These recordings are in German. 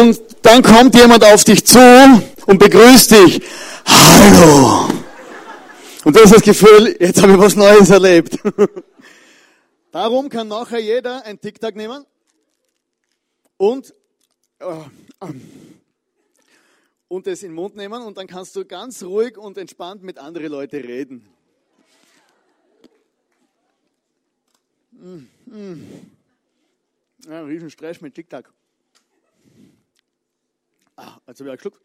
Und dann kommt jemand auf dich zu und begrüßt dich. Hallo. Und du hast das Gefühl, jetzt habe ich was Neues erlebt. Darum kann nachher jeder ein TikTok nehmen und, äh, und es in den Mund nehmen und dann kannst du ganz ruhig und entspannt mit anderen Leuten reden. Mm, mm. Ja, riesen Stress mit TikTok. Ah, jetzt habe ich geschluckt.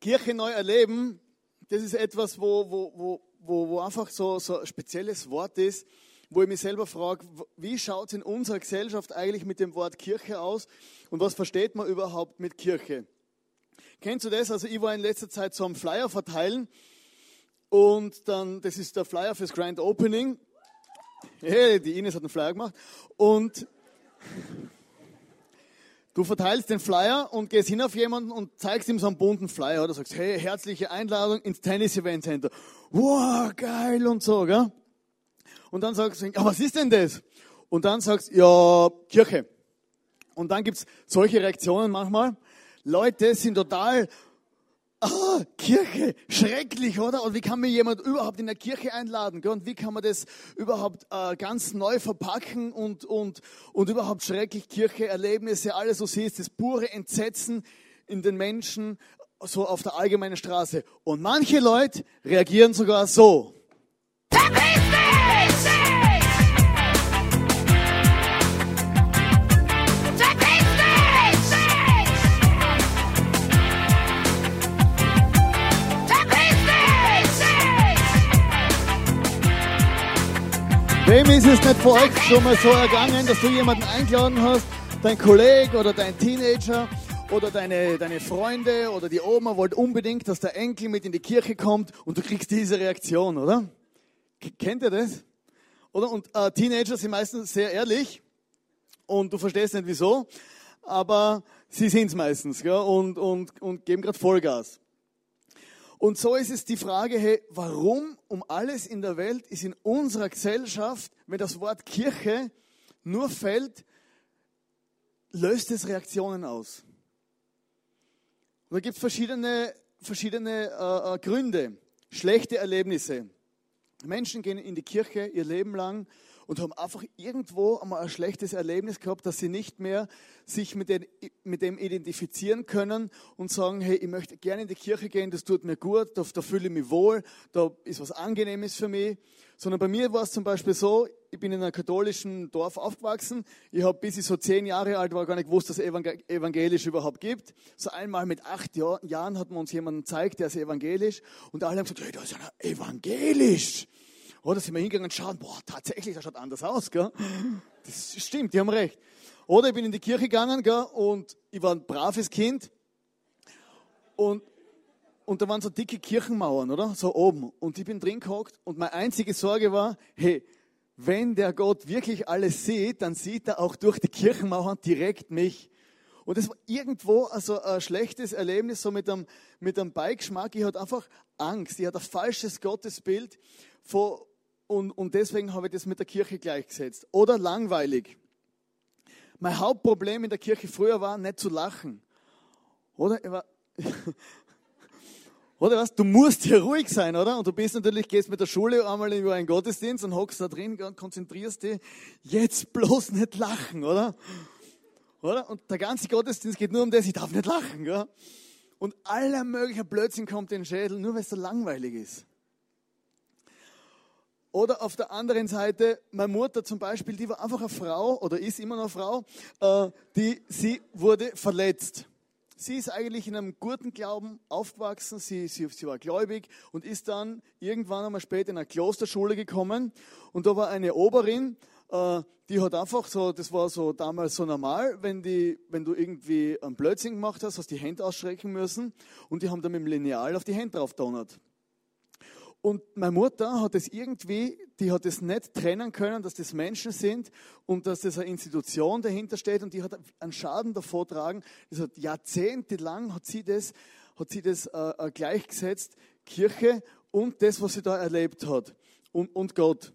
Kirche neu erleben, das ist etwas, wo, wo, wo, wo, wo einfach so, so ein spezielles Wort ist, wo ich mich selber frage, wie schaut es in unserer Gesellschaft eigentlich mit dem Wort Kirche aus und was versteht man überhaupt mit Kirche? Kennst du das? Also ich war in letzter Zeit so am Flyer verteilen und dann, das ist der Flyer fürs Grand Opening. Hey, die Ines hat einen Flyer gemacht und Du verteilst den Flyer und gehst hin auf jemanden und zeigst ihm so einen bunten Flyer oder sagst, hey, herzliche Einladung ins Tennis Event Center. Wow, geil und so, gell? Und dann sagst du, ja, was ist denn das? Und dann sagst du, ja, Kirche. Und dann gibt's solche Reaktionen manchmal. Leute sind total ah, Kirche, schrecklich, oder? Und wie kann mir jemand überhaupt in der Kirche einladen? Und wie kann man das überhaupt äh, ganz neu verpacken und, und, und überhaupt schrecklich Kirche, Erlebnisse, alles so siehst, das pure Entsetzen in den Menschen, so auf der allgemeinen Straße. Und manche Leute reagieren sogar so. Wem ist es nicht vor euch schon mal so ergangen, dass du jemanden eingeladen hast, dein Kollege oder dein Teenager oder deine, deine Freunde oder die Oma wollt unbedingt, dass der Enkel mit in die Kirche kommt und du kriegst diese Reaktion, oder? Kennt ihr das? Oder? Und äh, Teenager sind meistens sehr ehrlich und du verstehst nicht wieso, aber sie sind es meistens gell? Und, und, und geben gerade Vollgas. Und so ist es die Frage, hey, warum um alles in der Welt ist in unserer Gesellschaft, wenn das Wort Kirche nur fällt, löst es Reaktionen aus. Und da gibt es verschiedene, verschiedene äh, äh, Gründe, schlechte Erlebnisse. Menschen gehen in die Kirche ihr Leben lang und haben einfach irgendwo einmal ein schlechtes Erlebnis gehabt, dass sie nicht mehr sich mit, den, mit dem identifizieren können und sagen, hey, ich möchte gerne in die Kirche gehen, das tut mir gut, da, da fühle ich mich wohl, da ist was Angenehmes für mich. Sondern bei mir war es zum Beispiel so, ich bin in einem katholischen Dorf aufgewachsen. Ich habe, bis ich so zehn Jahre alt war, gar nicht gewusst, dass es evangelisch überhaupt gibt. So einmal mit acht Jahren hat man uns jemanden gezeigt, der ist evangelisch. Und alle haben gesagt, hey, das ist ja evangelisch. Oder sind wir hingegangen und schauen, boah, tatsächlich, das schaut anders aus, gell? Das stimmt, die haben recht. Oder ich bin in die Kirche gegangen, gell, und ich war ein braves Kind. Und, und da waren so dicke Kirchenmauern, oder? So oben. Und ich bin drin gehockt und meine einzige Sorge war, hey, wenn der Gott wirklich alles sieht, dann sieht er auch durch die Kirchenmauern direkt mich. Und das war irgendwo also ein schlechtes Erlebnis, so mit einem, mit einem Beigeschmack. Ich hatte einfach Angst. Ich hatte ein falsches Gottesbild von, und, und deswegen habe ich das mit der Kirche gleichgesetzt. Oder langweilig. Mein Hauptproblem in der Kirche früher war, nicht zu lachen. Oder? Oder was? Du musst hier ruhig sein, oder? Und du bist natürlich, gehst mit der Schule einmal über einen Gottesdienst und hockst da drin und konzentrierst dich. Jetzt bloß nicht lachen, oder? Oder? Und der ganze Gottesdienst geht nur um das, ich darf nicht lachen, gell? Und aller möglicher Blödsinn kommt in den Schädel, nur weil es so langweilig ist. Oder auf der anderen Seite, meine Mutter zum Beispiel, die war einfach eine Frau oder ist immer noch eine Frau, äh, die, sie wurde verletzt. Sie ist eigentlich in einem guten Glauben aufgewachsen, sie, sie, sie war gläubig und ist dann irgendwann einmal später in eine Klosterschule gekommen und da war eine Oberin, äh, die hat einfach so, das war so damals so normal, wenn, die, wenn du irgendwie einen Blödsinn gemacht hast, hast die Hände ausstrecken müssen und die haben dann mit dem Lineal auf die Hände drauf donnert. Und meine Mutter hat es irgendwie, die hat es nicht trennen können, dass das Menschen sind und dass das eine Institution dahinter steht und die hat einen Schaden davor tragen. Das hat jahrzehntelang hat sie das, hat sie das äh, äh, gleichgesetzt, Kirche und das, was sie da erlebt hat und, und Gott.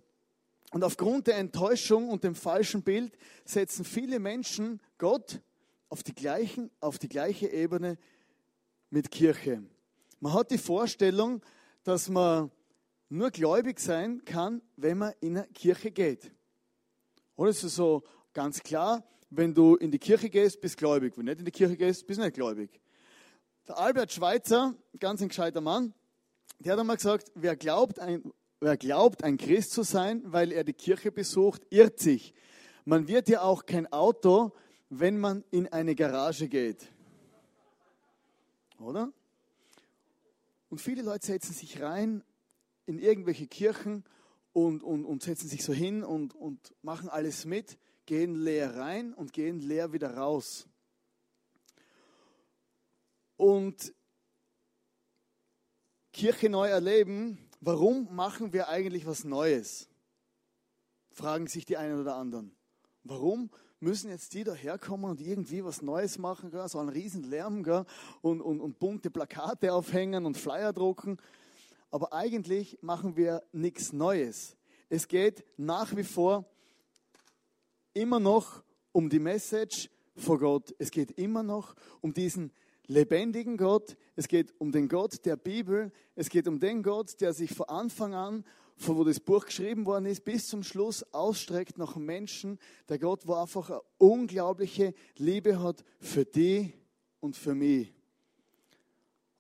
Und aufgrund der Enttäuschung und dem falschen Bild setzen viele Menschen Gott auf die, gleichen, auf die gleiche Ebene mit Kirche. Man hat die Vorstellung, dass man nur gläubig sein kann, wenn man in eine Kirche geht. Oder ist es so ganz klar, wenn du in die Kirche gehst, bist gläubig. Wenn du nicht in die Kirche gehst, bist du nicht gläubig. Der Albert Schweitzer, ganz ein gescheiter Mann, der hat einmal gesagt, wer glaubt, ein, wer glaubt, ein Christ zu sein, weil er die Kirche besucht, irrt sich. Man wird ja auch kein Auto, wenn man in eine Garage geht. Oder? Und viele Leute setzen sich rein in irgendwelche Kirchen und, und, und setzen sich so hin und, und machen alles mit, gehen leer rein und gehen leer wieder raus. Und Kirche neu erleben, warum machen wir eigentlich was Neues? Fragen sich die einen oder anderen. Warum müssen jetzt die daherkommen und irgendwie was Neues machen, gell? so einen riesen Lärm gell? Und, und, und bunte Plakate aufhängen und Flyer drucken? Aber eigentlich machen wir nichts Neues. Es geht nach wie vor immer noch um die Message vor Gott. Es geht immer noch um diesen lebendigen Gott. Es geht um den Gott der Bibel. Es geht um den Gott, der sich von Anfang an, von wo das Buch geschrieben worden ist, bis zum Schluss ausstreckt nach Menschen. Der Gott, wo einfach eine unglaubliche Liebe hat für die und für mich.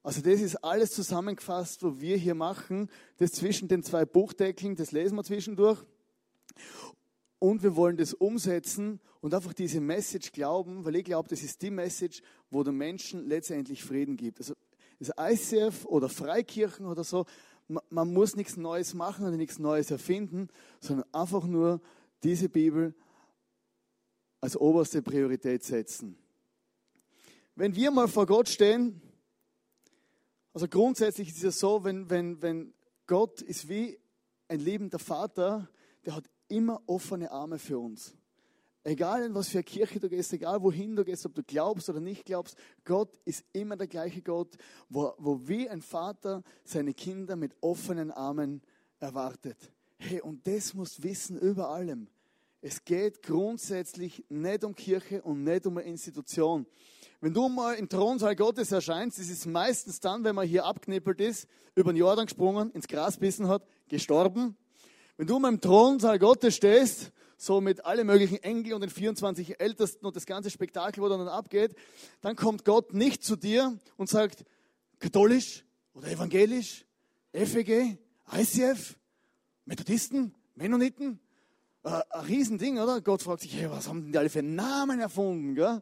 Also das ist alles zusammengefasst, was wir hier machen. Das zwischen den zwei Buchdeckeln, das lesen wir zwischendurch. Und wir wollen das umsetzen und einfach diese Message glauben, weil ich glaube, das ist die Message, wo der Menschen letztendlich Frieden gibt. Also das ICF oder Freikirchen oder so, man muss nichts Neues machen oder nichts Neues erfinden, sondern einfach nur diese Bibel als oberste Priorität setzen. Wenn wir mal vor Gott stehen, also grundsätzlich ist es so, wenn, wenn, wenn Gott ist wie ein liebender Vater, der hat immer offene Arme für uns. Egal in was für eine Kirche du gehst, egal wohin du gehst, ob du glaubst oder nicht glaubst, Gott ist immer der gleiche Gott, wo, wo wie ein Vater seine Kinder mit offenen Armen erwartet. Hey, und das musst wissen über allem. Es geht grundsätzlich nicht um Kirche und nicht um eine Institution. Wenn du mal im Thronsaal Gottes erscheinst, das ist meistens dann, wenn man hier abknippelt ist, über den Jordan gesprungen, ins Gras bissen hat, gestorben, wenn du mal im Thronsaal Gottes stehst, so mit allen möglichen Engeln und den 24 Ältesten und das ganze Spektakel, wo dann abgeht, dann kommt Gott nicht zu dir und sagt, katholisch oder evangelisch, FEG, ICF, Methodisten, Mennoniten, äh, ein Riesending, oder? Gott fragt sich, hey, was haben denn die alle für Namen erfunden, gell?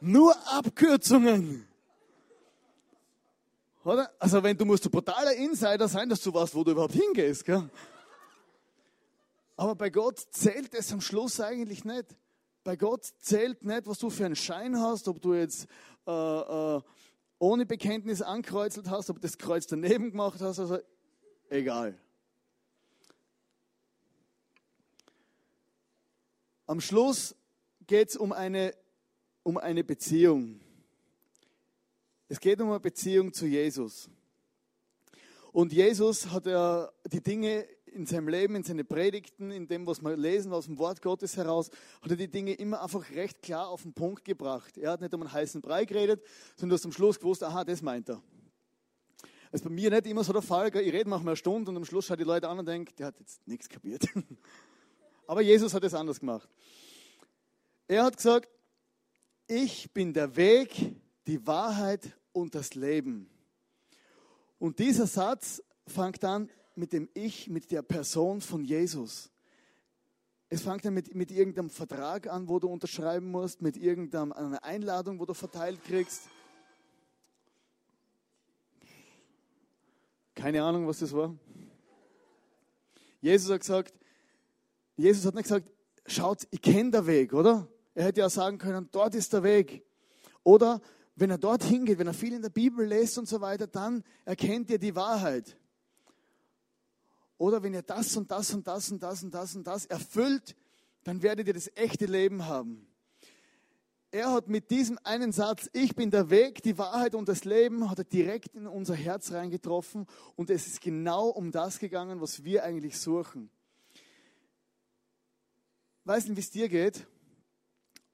Nur Abkürzungen. Oder? Also wenn du musst ein brutaler Insider sein, dass du weißt, wo du überhaupt hingehst. Gell? Aber bei Gott zählt es am Schluss eigentlich nicht. Bei Gott zählt nicht, was du für einen Schein hast, ob du jetzt äh, äh, ohne Bekenntnis ankreuzelt hast, ob du das Kreuz daneben gemacht hast, also egal. Am Schluss geht es um eine, um eine Beziehung. Es geht um eine Beziehung zu Jesus. Und Jesus hat ja die Dinge in seinem Leben, in seinen Predigten, in dem, was wir lesen aus dem Wort Gottes heraus, hat er die Dinge immer einfach recht klar auf den Punkt gebracht. Er hat nicht um einen heißen Brei geredet, sondern du hast am Schluss gewusst, aha, das meint er. Das ist bei mir nicht immer so der Fall. Ich rede manchmal eine Stunde und am Schluss schauen die Leute an und denken, der hat jetzt nichts kapiert. Aber Jesus hat es anders gemacht. Er hat gesagt, ich bin der Weg, die Wahrheit und das Leben. Und dieser Satz fängt an mit dem Ich, mit der Person von Jesus. Es fängt dann mit, mit irgendeinem Vertrag an, wo du unterschreiben musst, mit irgendeiner Einladung, wo du verteilt kriegst. Keine Ahnung, was das war. Jesus hat gesagt, Jesus hat nicht gesagt, schaut, ich kenne den Weg, oder? Er hätte ja sagen können, dort ist der Weg. Oder wenn er dorthin geht, wenn er viel in der Bibel lässt und so weiter, dann erkennt ihr die Wahrheit. Oder wenn ihr das und das und das und das und das und das erfüllt, dann werdet ihr das echte Leben haben. Er hat mit diesem einen Satz, ich bin der Weg, die Wahrheit und das Leben, hat er direkt in unser Herz reingetroffen und es ist genau um das gegangen, was wir eigentlich suchen. Weiß nicht, wie es dir geht,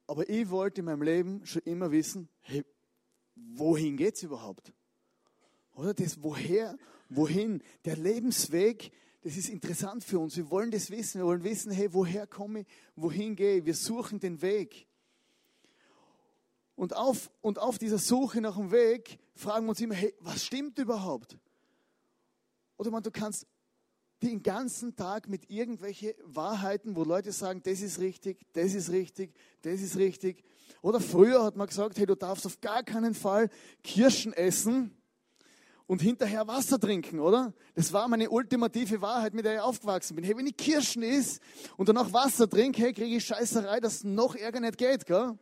Aber ich wollte in meinem Leben schon immer wissen, hey, wohin geht es überhaupt? Oder das woher, wohin, der Lebensweg, das ist interessant für uns. Wir wollen das wissen. Wir wollen wissen, hey, woher komme ich, wohin gehe ich? Wir suchen den Weg. Und auf, und auf dieser Suche nach dem Weg fragen wir uns immer, hey, was stimmt überhaupt? Oder man, du kannst den ganzen Tag mit irgendwelchen Wahrheiten, wo Leute sagen, das ist richtig, das ist richtig, das ist richtig. Oder früher hat man gesagt, hey, du darfst auf gar keinen Fall Kirschen essen und hinterher Wasser trinken, oder? Das war meine ultimative Wahrheit, mit der ich aufgewachsen bin. Hey, wenn ich Kirschen isst und danach Wasser trinke, hey, kriege ich Scheißerei, dass noch Ärger nicht geht, gell?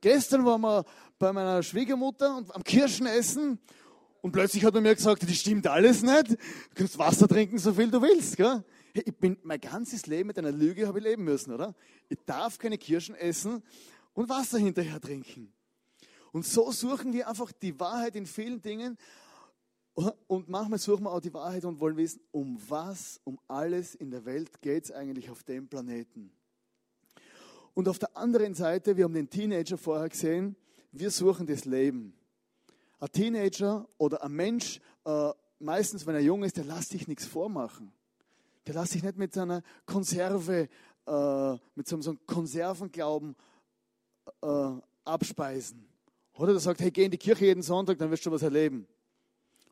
Gestern waren wir bei meiner Schwiegermutter und am Kirschenessen und plötzlich hat er mir gesagt, das stimmt alles nicht. Du kannst Wasser trinken, so viel du willst. Gell? Ich bin mein ganzes Leben mit einer Lüge habe ich leben müssen, oder? Ich darf keine Kirschen essen und Wasser hinterher trinken. Und so suchen wir einfach die Wahrheit in vielen Dingen. Und manchmal suchen wir auch die Wahrheit und wollen wissen, um was, um alles in der Welt geht es eigentlich auf dem Planeten. Und auf der anderen Seite, wir haben den Teenager vorher gesehen, wir suchen das Leben. Ein Teenager oder ein Mensch, äh, meistens wenn er jung ist, der lässt sich nichts vormachen. Der lässt sich nicht mit seiner Konserve, äh, mit so, so einem Konservenglauben äh, abspeisen. Oder der sagt, hey, geh in die Kirche jeden Sonntag, dann wirst du was erleben.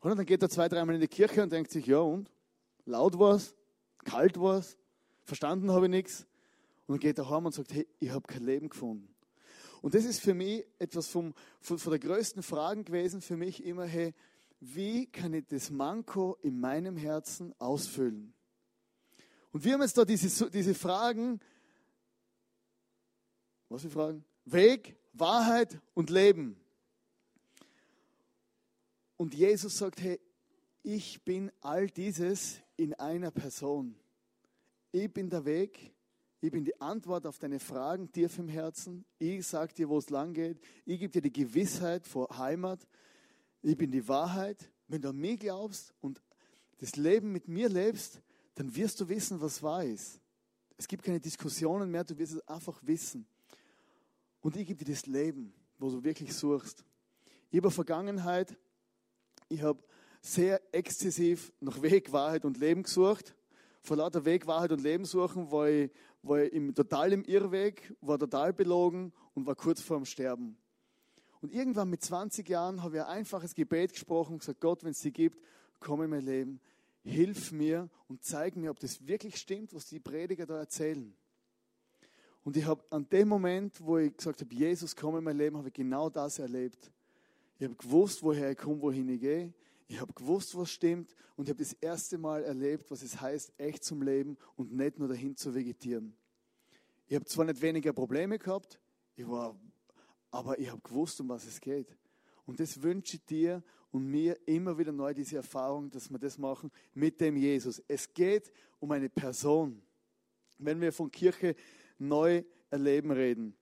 Oder dann geht er zwei, dreimal in die Kirche und denkt sich, ja und? Laut war's, kalt war's, verstanden habe ich nichts. Und dann geht er heim und sagt, hey, ich habe kein Leben gefunden. Und das ist für mich etwas vom, von, von der größten Fragen gewesen, für mich immer, hey, wie kann ich das Manko in meinem Herzen ausfüllen? Und wir haben jetzt da diese, diese Fragen, was für Fragen? Weg, Wahrheit und Leben. Und Jesus sagt, hey, ich bin all dieses in einer Person. Ich bin der Weg, ich bin die Antwort auf deine Fragen tief im Herzen. Ich sage dir, wo es lang geht. Ich gebe dir die Gewissheit vor Heimat. Ich bin die Wahrheit. Wenn du an mich glaubst und das Leben mit mir lebst, dann wirst du wissen, was wahr ist. Es gibt keine Diskussionen mehr, du wirst es einfach wissen. Und ich gebe dir das Leben, wo du wirklich suchst. Ich habe Vergangenheit, ich habe sehr exzessiv nach Weg, Wahrheit und Leben gesucht. Vor lauter Weg, Wahrheit und Leben suchen, war ich war im, total im Irrweg, war total belogen und war kurz vorm Sterben. Und irgendwann mit 20 Jahren habe ich ein einfaches Gebet gesprochen und gesagt, Gott, wenn es sie gibt, komm in mein Leben, hilf mir und zeig mir, ob das wirklich stimmt, was die Prediger da erzählen. Und ich habe an dem Moment, wo ich gesagt habe, Jesus, komm in mein Leben, habe ich genau das erlebt. Ich habe gewusst, woher ich komme, wohin ich gehe. Ich habe gewusst, was stimmt und ich habe das erste Mal erlebt, was es heißt, echt zum Leben und nicht nur dahin zu vegetieren. Ich habe zwar nicht weniger Probleme gehabt, ich war, aber ich habe gewusst, um was es geht. Und das wünsche ich dir und mir immer wieder neu, diese Erfahrung, dass wir das machen mit dem Jesus. Es geht um eine Person. Wenn wir von Kirche neu erleben reden.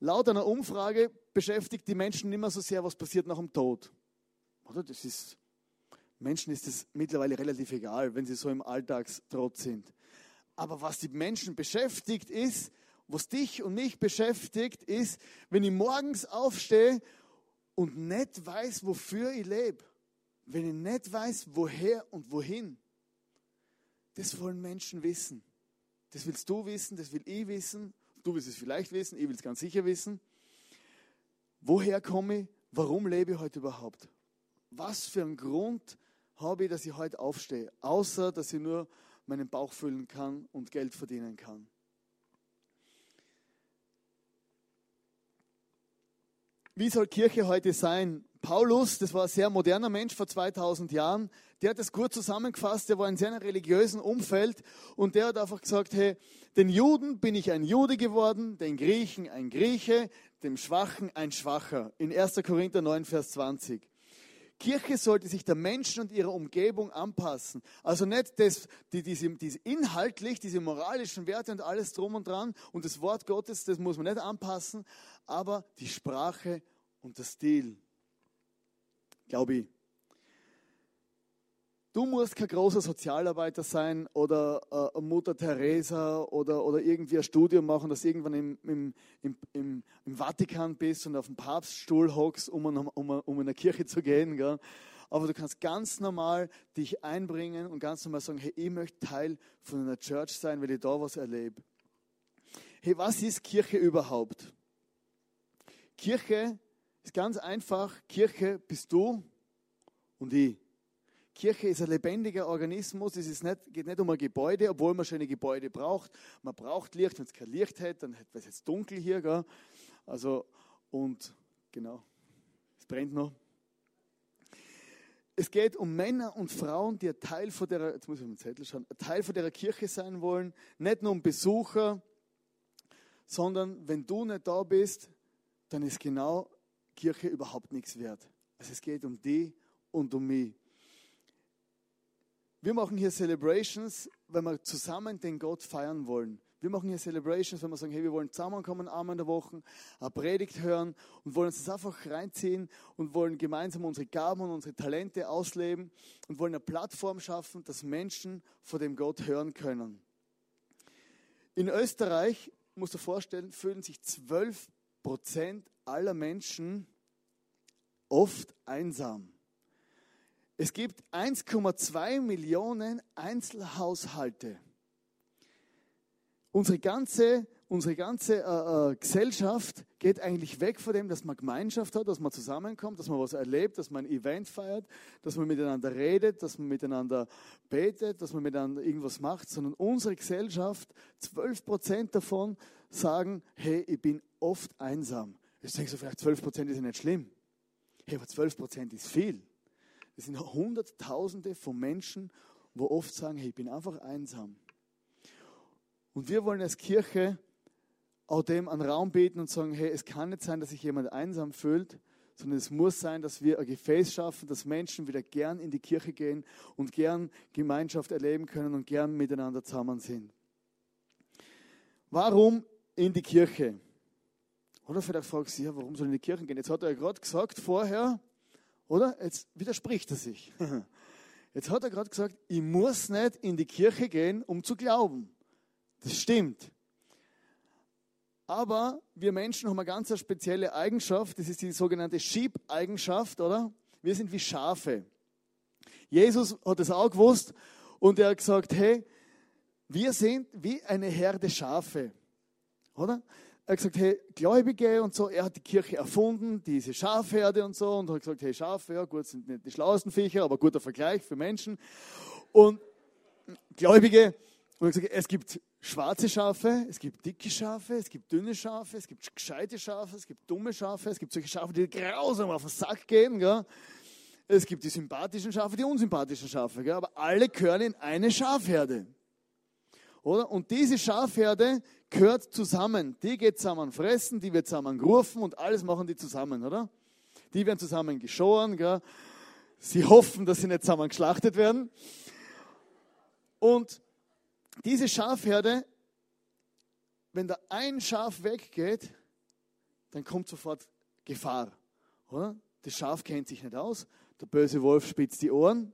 Laut einer Umfrage beschäftigt die Menschen nicht mehr so sehr, was passiert nach dem Tod. Oder? Das ist Menschen ist es mittlerweile relativ egal, wenn sie so im Alltagstrott sind. Aber was die Menschen beschäftigt ist, was dich und mich beschäftigt, ist, wenn ich morgens aufstehe und nicht weiß, wofür ich lebe. Wenn ich nicht weiß, woher und wohin. Das wollen Menschen wissen. Das willst du wissen, das will ich wissen. Du willst es vielleicht wissen, ich will es ganz sicher wissen. Woher komme ich? Warum lebe ich heute überhaupt? Was für ein Grund habe ich, dass ich heute aufstehe, außer dass ich nur meinen Bauch füllen kann und Geld verdienen kann. Wie soll Kirche heute sein? Paulus, das war ein sehr moderner Mensch vor 2000 Jahren, der hat es gut zusammengefasst, der war in seinem religiösen Umfeld und der hat einfach gesagt, hey, den Juden bin ich ein Jude geworden, den Griechen ein Grieche, dem Schwachen ein Schwacher. In 1. Korinther 9, Vers 20. Kirche sollte sich der Menschen und ihrer Umgebung anpassen. Also nicht das, die, diese, diese inhaltlich, diese moralischen Werte und alles drum und dran und das Wort Gottes, das muss man nicht anpassen, aber die Sprache und der Stil, glaube ich. Du musst kein großer Sozialarbeiter sein oder äh, Mutter Teresa oder, oder irgendwie ein Studium machen, dass irgendwann im, im, im, im, Vatikan bist und auf dem Papststuhl hockst, um, um, um in eine Kirche zu gehen. Gell? Aber du kannst ganz normal dich einbringen und ganz normal sagen, hey, ich möchte Teil von einer Church sein, weil ich da was erlebe. Hey, was ist Kirche überhaupt? Kirche ist ganz einfach. Kirche bist du und ich. Kirche ist ein lebendiger Organismus. Es nicht, geht nicht um ein Gebäude, obwohl man schöne Gebäude braucht. Man braucht Licht. Wenn es kein Licht hätte, dann wäre es jetzt dunkel hier. Gell? Also, und genau, es brennt noch. Es geht um Männer und Frauen, die ein Teil von der, jetzt muss ich den Zettel schauen, ein Teil von der Kirche sein wollen. Nicht nur um Besucher, sondern wenn du nicht da bist, dann ist genau Kirche überhaupt nichts wert. Also es geht um die und um mich. Wir machen hier Celebrations, wenn wir zusammen den Gott feiern wollen. Wir machen hier Celebrations, wenn wir sagen, hey, wir wollen zusammenkommen einmal in der Woche, eine Predigt hören und wollen uns das einfach reinziehen und wollen gemeinsam unsere Gaben und unsere Talente ausleben und wollen eine Plattform schaffen, dass Menschen vor dem Gott hören können. In Österreich, musst du dir vorstellen, fühlen sich 12 Prozent aller Menschen oft einsam. Es gibt 1,2 Millionen Einzelhaushalte. Unsere ganze, unsere ganze äh, äh, Gesellschaft geht eigentlich weg von dem, dass man Gemeinschaft hat, dass man zusammenkommt, dass man was erlebt, dass man ein Event feiert, dass man miteinander redet, dass man miteinander betet, dass man miteinander irgendwas macht, sondern unsere Gesellschaft, 12 Prozent davon sagen, hey, ich bin oft einsam. Jetzt denkst du vielleicht, 12 Prozent ist ja nicht schlimm. Hey, aber 12 Prozent ist viel. Es sind Hunderttausende von Menschen, wo oft sagen, hey, ich bin einfach einsam. Und wir wollen als Kirche auch dem einen Raum bieten und sagen, hey, es kann nicht sein, dass sich jemand einsam fühlt, sondern es muss sein, dass wir ein Gefäß schaffen, dass Menschen wieder gern in die Kirche gehen und gern Gemeinschaft erleben können und gern miteinander zusammen sind. Warum in die Kirche? Oder vielleicht fragst du, ja, warum soll ich in die Kirche gehen? Jetzt hat er ja gerade gesagt vorher, oder? Jetzt widerspricht er sich. Jetzt hat er gerade gesagt, ich muss nicht in die Kirche gehen, um zu glauben. Das stimmt. Aber wir Menschen haben eine ganz spezielle Eigenschaft, das ist die sogenannte Sheep-Eigenschaft, oder? Wir sind wie Schafe. Jesus hat es auch gewusst und er hat gesagt, hey, wir sind wie eine Herde Schafe, oder? Er hat gesagt, hey, Gläubige und so, er hat die Kirche erfunden, diese Schafherde und so, und hat gesagt, hey, Schafe, ja gut, sind nicht die schlauesten Viecher, aber guter Vergleich für Menschen. Und Gläubige, und er hat gesagt, es gibt schwarze Schafe, es gibt dicke Schafe, es gibt dünne Schafe, es gibt gescheite Schafe, es gibt dumme Schafe, es gibt solche Schafe, die grausam auf den Sack gehen. Gell? Es gibt die sympathischen Schafe, die unsympathischen Schafe. Gell? Aber alle gehören in eine Schafherde. Oder? Und diese Schafherde gehört zusammen. Die geht zusammen fressen, die wird zusammen gerufen und alles machen die zusammen, oder? Die werden zusammen geschoren. Gell? Sie hoffen, dass sie nicht zusammen geschlachtet werden. Und diese Schafherde, wenn da ein Schaf weggeht, dann kommt sofort Gefahr. Oder? Das Schaf kennt sich nicht aus. Der böse Wolf spitzt die Ohren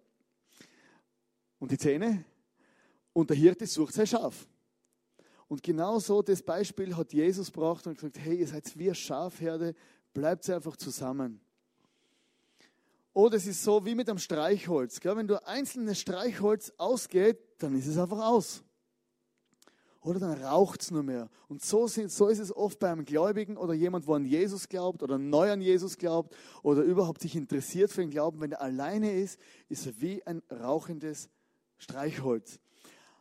und die Zähne und der Hirte sucht sein Schaf. Und genau so das Beispiel hat Jesus gebracht und gesagt, hey, ihr seid wie Schafherde, bleibt einfach zusammen. Oder es ist so wie mit einem Streichholz. Gell? Wenn du einzelnes Streichholz ausgeht, dann ist es einfach aus oder dann raucht es nur mehr. Und so, sind, so ist es oft bei einem Gläubigen oder jemand, wo an Jesus glaubt oder neu an Jesus glaubt oder überhaupt sich interessiert für den Glauben. Wenn er alleine ist, ist er wie ein rauchendes Streichholz.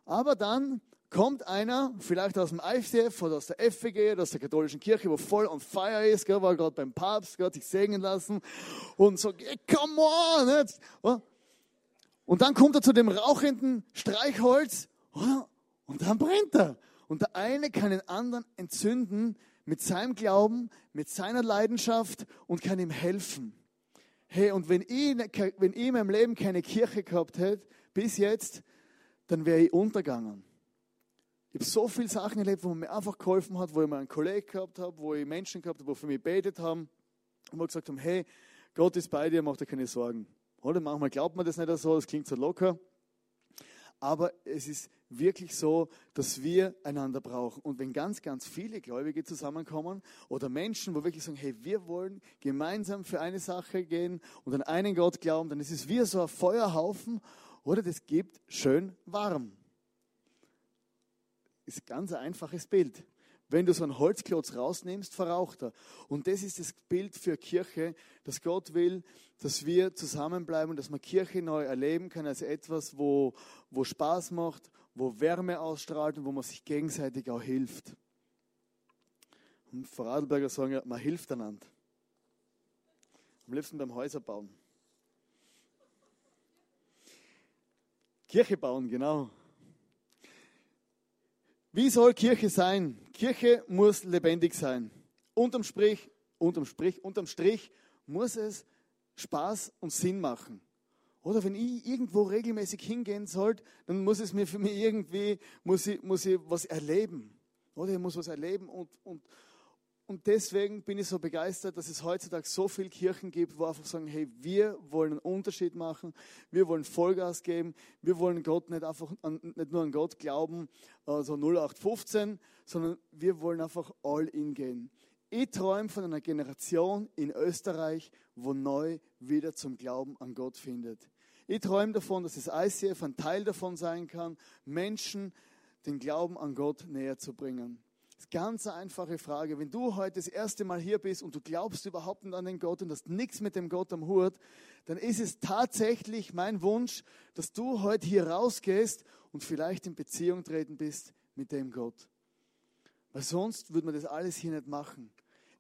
Aber dann kommt einer, vielleicht aus dem IFCF oder aus der FWG oder aus der katholischen Kirche, wo voll on fire ist, gell, war gerade beim Papst, hat sich segnen lassen und so, hey, come on! Jetzt. Und dann kommt er zu dem rauchenden Streichholz? Und dann brennt er. Und der eine kann den anderen entzünden mit seinem Glauben, mit seiner Leidenschaft und kann ihm helfen. Hey, und wenn ich, ne, wenn ich in meinem Leben keine Kirche gehabt hätte, bis jetzt, dann wäre ich untergegangen. Ich habe so viele Sachen erlebt, wo man mir einfach geholfen hat, wo ich mal einen Kollegen gehabt habe, wo ich Menschen gehabt habe, die für mich betet haben und wo gesagt haben, hey, Gott ist bei dir, mach dir keine Sorgen. Oder manchmal glaubt man das nicht so, das klingt so locker. Aber es ist wirklich so, dass wir einander brauchen. Und wenn ganz, ganz viele Gläubige zusammenkommen oder Menschen, wo wirklich sagen, hey, wir wollen gemeinsam für eine Sache gehen und an einen Gott glauben, dann ist es wie so ein Feuerhaufen oder das gibt schön warm. Ist ein ganz einfaches Bild. Wenn du so einen Holzklotz rausnimmst, verraucht er. Und das ist das Bild für Kirche, dass Gott will, dass wir zusammenbleiben, dass man Kirche neu erleben kann als etwas, wo, wo Spaß macht, wo Wärme ausstrahlt und wo man sich gegenseitig auch hilft. Und Vorarlberger sagen ja, man hilft einander. Am liebsten beim Häuserbauen. Kirche bauen, genau. Wie soll Kirche sein? Kirche muss lebendig sein. Unterm Strich, unterm Strich, unterm Strich muss es Spaß und Sinn machen. Oder wenn ich irgendwo regelmäßig hingehen sollte, dann muss es mir für mich irgendwie, muss ich, muss ich was erleben. Oder ich muss was erleben und, und, und deswegen bin ich so begeistert, dass es heutzutage so viele Kirchen gibt, wo einfach sagen, hey, wir wollen einen Unterschied machen, wir wollen Vollgas geben, wir wollen Gott nicht einfach nicht nur an Gott glauben, also 0815, sondern wir wollen einfach all in gehen. Ich träume von einer Generation in Österreich, wo neu wieder zum Glauben an Gott findet. Ich träume davon, dass das ICF ein Teil davon sein kann, Menschen den Glauben an Gott näher zu bringen. Ganz einfache Frage. Wenn du heute das erste Mal hier bist und du glaubst überhaupt nicht an den Gott und hast nichts mit dem Gott am Hut, dann ist es tatsächlich mein Wunsch, dass du heute hier rausgehst und vielleicht in Beziehung treten bist mit dem Gott. Weil sonst würde man das alles hier nicht machen.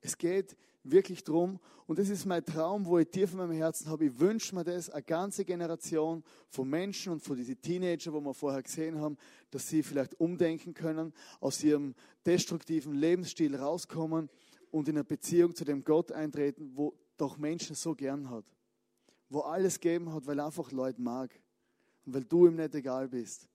Es geht wirklich drum. Und das ist mein Traum, wo ich tief in meinem Herzen habe. Ich wünsche mir das, eine ganze Generation von Menschen und von diesen Teenager, wo wir vorher gesehen haben, dass sie vielleicht umdenken können, aus ihrem destruktiven Lebensstil rauskommen und in eine Beziehung zu dem Gott eintreten, wo doch Menschen so gern hat. Wo alles geben hat, weil er einfach Leute mag. Und weil du ihm nicht egal bist.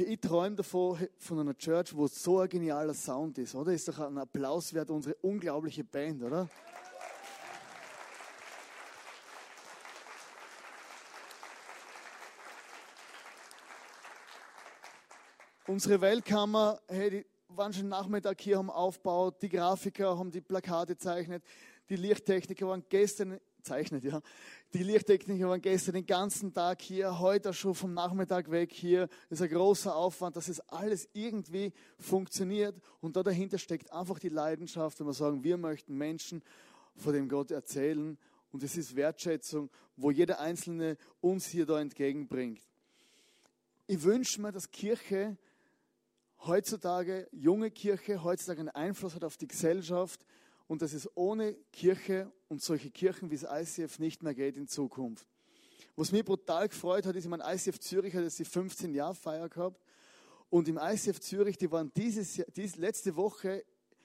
Ich träume davon, von einer Church, wo so ein genialer Sound ist, oder? Ist doch ein Applaus wert, unsere unglaubliche Band, oder? Unsere Weltkammer, hey, die waren schon Nachmittag hier, haben aufgebaut, die Grafiker haben die Plakate gezeichnet, die Lichttechniker waren gestern zeichnet, ja. Die Lichttechniker waren gestern den ganzen Tag hier, heute schon vom Nachmittag weg hier. Das ist ein großer Aufwand, dass es alles irgendwie funktioniert. Und da dahinter steckt einfach die Leidenschaft, wenn wir sagen, wir möchten Menschen vor dem Gott erzählen. Und es ist Wertschätzung, wo jeder Einzelne uns hier da entgegenbringt. Ich wünsche mir, dass Kirche heutzutage, junge Kirche, heutzutage einen Einfluss hat auf die Gesellschaft, und dass es ohne Kirche und solche Kirchen wie das ICF nicht mehr geht in Zukunft. Was mich brutal gefreut hat, ist, ich mein ICF Zürich hat jetzt die 15 Jahre Feier gehabt und im ICF Zürich, die waren dieses, diese letzte Woche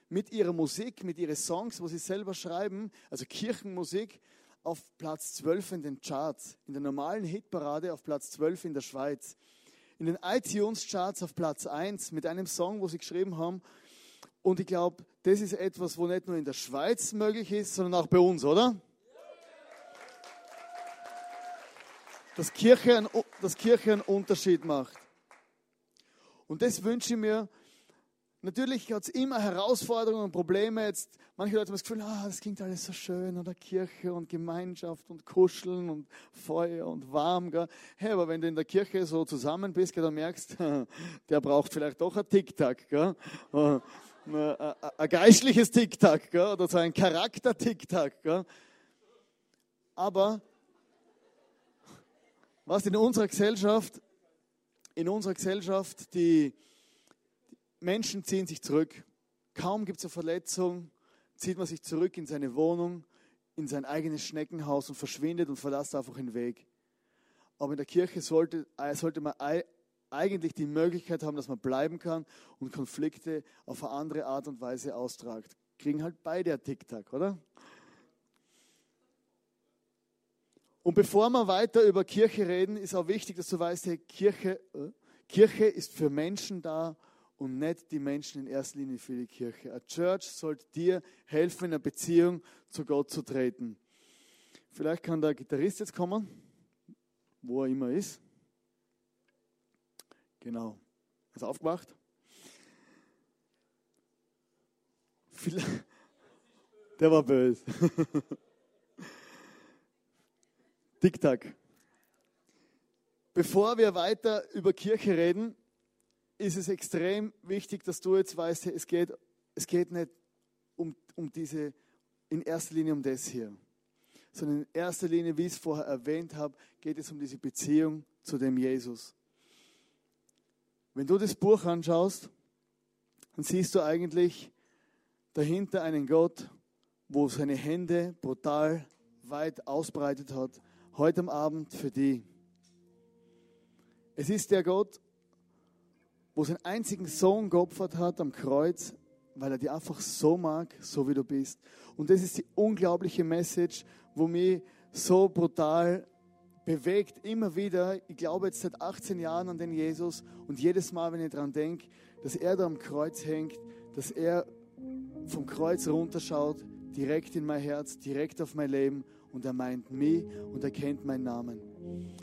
mit ihrer Musik, mit ihren Songs, wo sie selber schreiben, also Kirchenmusik, auf Platz 12 in den Charts, in der normalen Hitparade auf Platz 12 in der Schweiz. In den iTunes-Charts auf Platz 1 mit einem Song, wo sie geschrieben haben, und ich glaube, das ist etwas, wo nicht nur in der Schweiz möglich ist, sondern auch bei uns, oder? Dass Kirche, ein, dass Kirche einen Unterschied macht. Und das wünsche ich mir. Natürlich hat es immer Herausforderungen und Probleme. Jetzt, manche Leute haben das Gefühl, ah, das klingt alles so schön, oder Kirche und Gemeinschaft und Kuscheln und Feuer und warm. Gell? Hey, aber wenn du in der Kirche so zusammen bist, gell, dann merkst der braucht vielleicht doch ein Tic-Tac. Ein geistliches Tic-Tac oder so ein Charakter-Tic-Tac. Aber was in unserer Gesellschaft, in unserer Gesellschaft, die Menschen ziehen sich zurück. Kaum gibt es eine Verletzung, zieht man sich zurück in seine Wohnung, in sein eigenes Schneckenhaus und verschwindet und verlässt einfach den Weg. Aber in der Kirche sollte, äh, sollte man eigentlich die Möglichkeit haben, dass man bleiben kann und Konflikte auf eine andere Art und Weise austragt. Kriegen halt beide ein Tic-Tac, oder? Und bevor wir weiter über Kirche reden, ist auch wichtig, dass du weißt, hey, Kirche, äh, Kirche ist für Menschen da und nicht die Menschen in erster Linie für die Kirche. A Church sollte dir helfen, in eine Beziehung zu Gott zu treten. Vielleicht kann der Gitarrist jetzt kommen, wo er immer ist. Genau, ist aufgemacht. Der war böse. Tick-Tack. Bevor wir weiter über Kirche reden, ist es extrem wichtig, dass du jetzt weißt, es geht, es geht nicht um, um diese, in erster Linie um das hier, sondern in erster Linie, wie ich es vorher erwähnt habe, geht es um diese Beziehung zu dem Jesus. Wenn du das Buch anschaust, dann siehst du eigentlich dahinter einen Gott, wo seine Hände brutal weit ausbreitet hat, heute am Abend für die. Es ist der Gott, wo seinen einzigen Sohn geopfert hat am Kreuz, weil er dich einfach so mag, so wie du bist. Und das ist die unglaubliche Message, wo mich so brutal bewegt, immer wieder. Ich glaube jetzt seit 18 Jahren an den Jesus und jedes Mal, wenn ich daran denke, dass er da am Kreuz hängt, dass er vom Kreuz runterschaut, direkt in mein Herz, direkt auf mein Leben und er meint mich und er kennt meinen Namen.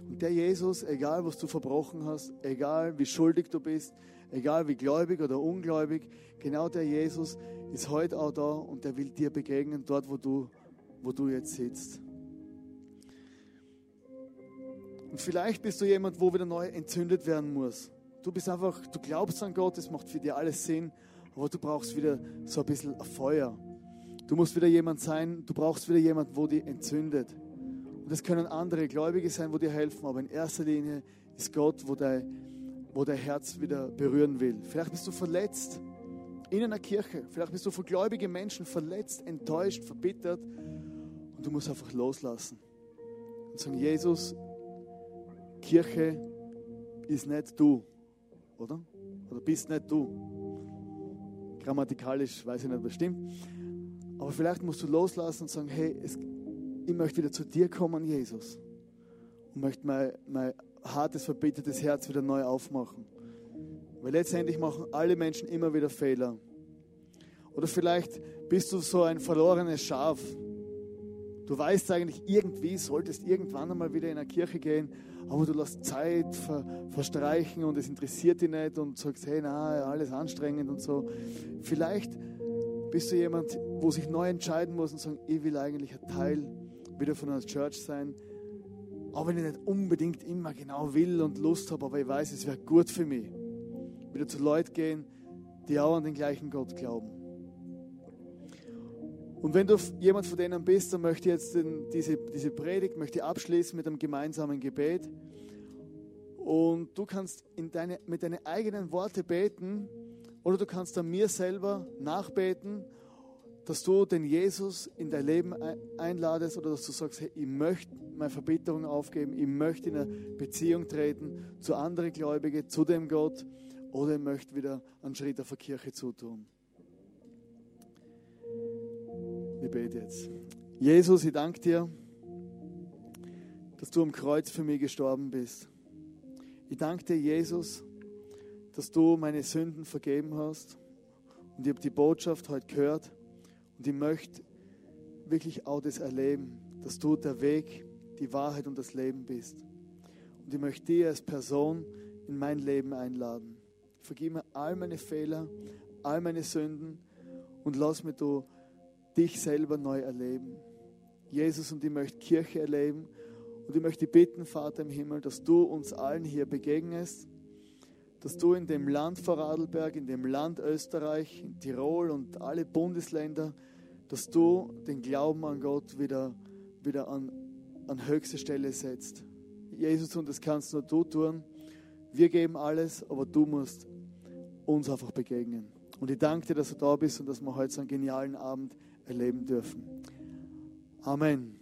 Und der Jesus, egal was du verbrochen hast, egal wie schuldig du bist, egal wie gläubig oder ungläubig, genau der Jesus ist heute auch da und er will dir begegnen, dort wo du, wo du jetzt sitzt. Und vielleicht bist du jemand, wo wieder neu entzündet werden muss. Du bist einfach, du glaubst an Gott, es macht für dich alles Sinn, aber du brauchst wieder so ein bisschen Feuer. Du musst wieder jemand sein, du brauchst wieder jemand, wo dich entzündet. Und es können andere Gläubige sein, wo dir helfen, aber in erster Linie ist Gott, wo dein, wo dein Herz wieder berühren will. Vielleicht bist du verletzt in einer Kirche, vielleicht bist du von gläubigen Menschen verletzt, enttäuscht, verbittert und du musst einfach loslassen und sagen, Jesus, Kirche ist nicht du, oder? Oder bist nicht du. Grammatikalisch weiß ich nicht, was stimmt. Aber vielleicht musst du loslassen und sagen, hey, es, ich möchte wieder zu dir kommen, Jesus. Und möchte mein, mein hartes, verbittertes Herz wieder neu aufmachen. Weil letztendlich machen alle Menschen immer wieder Fehler. Oder vielleicht bist du so ein verlorenes Schaf. Du weißt eigentlich irgendwie, solltest irgendwann einmal wieder in eine Kirche gehen, aber du lässt Zeit ver, verstreichen und es interessiert dich nicht und sagst, hey, na, alles anstrengend und so. Vielleicht bist du jemand, wo sich neu entscheiden muss und sagen, ich will eigentlich ein Teil wieder von einer Church sein, auch wenn ich nicht unbedingt immer genau will und Lust habe, aber ich weiß, es wäre gut für mich. Wieder zu Leuten gehen, die auch an den gleichen Gott glauben. Und wenn du jemand von denen bist, dann möchte ich jetzt diese, diese Predigt möchte abschließen mit einem gemeinsamen Gebet. Und du kannst in deine, mit deinen eigenen Worten beten oder du kannst an mir selber nachbeten, dass du den Jesus in dein Leben einladest oder dass du sagst, hey, ich möchte meine Verbitterung aufgeben, ich möchte in eine Beziehung treten zu anderen Gläubigen, zu dem Gott oder ich möchte wieder einen Schritt auf der Kirche zutun. Bete jetzt. Jesus, ich danke dir, dass du am Kreuz für mich gestorben bist. Ich danke dir, Jesus, dass du meine Sünden vergeben hast. Und ich habe die Botschaft heute gehört. Und ich möchte wirklich auch das erleben, dass du der Weg, die Wahrheit und das Leben bist. Und ich möchte dir als Person in mein Leben einladen. Vergib mir all meine Fehler, all meine Sünden und lass mir du dich selber neu erleben. Jesus, und ich möchte Kirche erleben. Und ich möchte bitten, Vater im Himmel, dass du uns allen hier begegnest, dass du in dem Land Vorarlberg, in dem Land Österreich, in Tirol und alle Bundesländer, dass du den Glauben an Gott wieder, wieder an, an höchste Stelle setzt. Jesus, und das kannst nur du tun. Wir geben alles, aber du musst uns einfach begegnen. Und ich danke dir, dass du da bist und dass wir heute so einen genialen Abend erleben dürfen. Amen.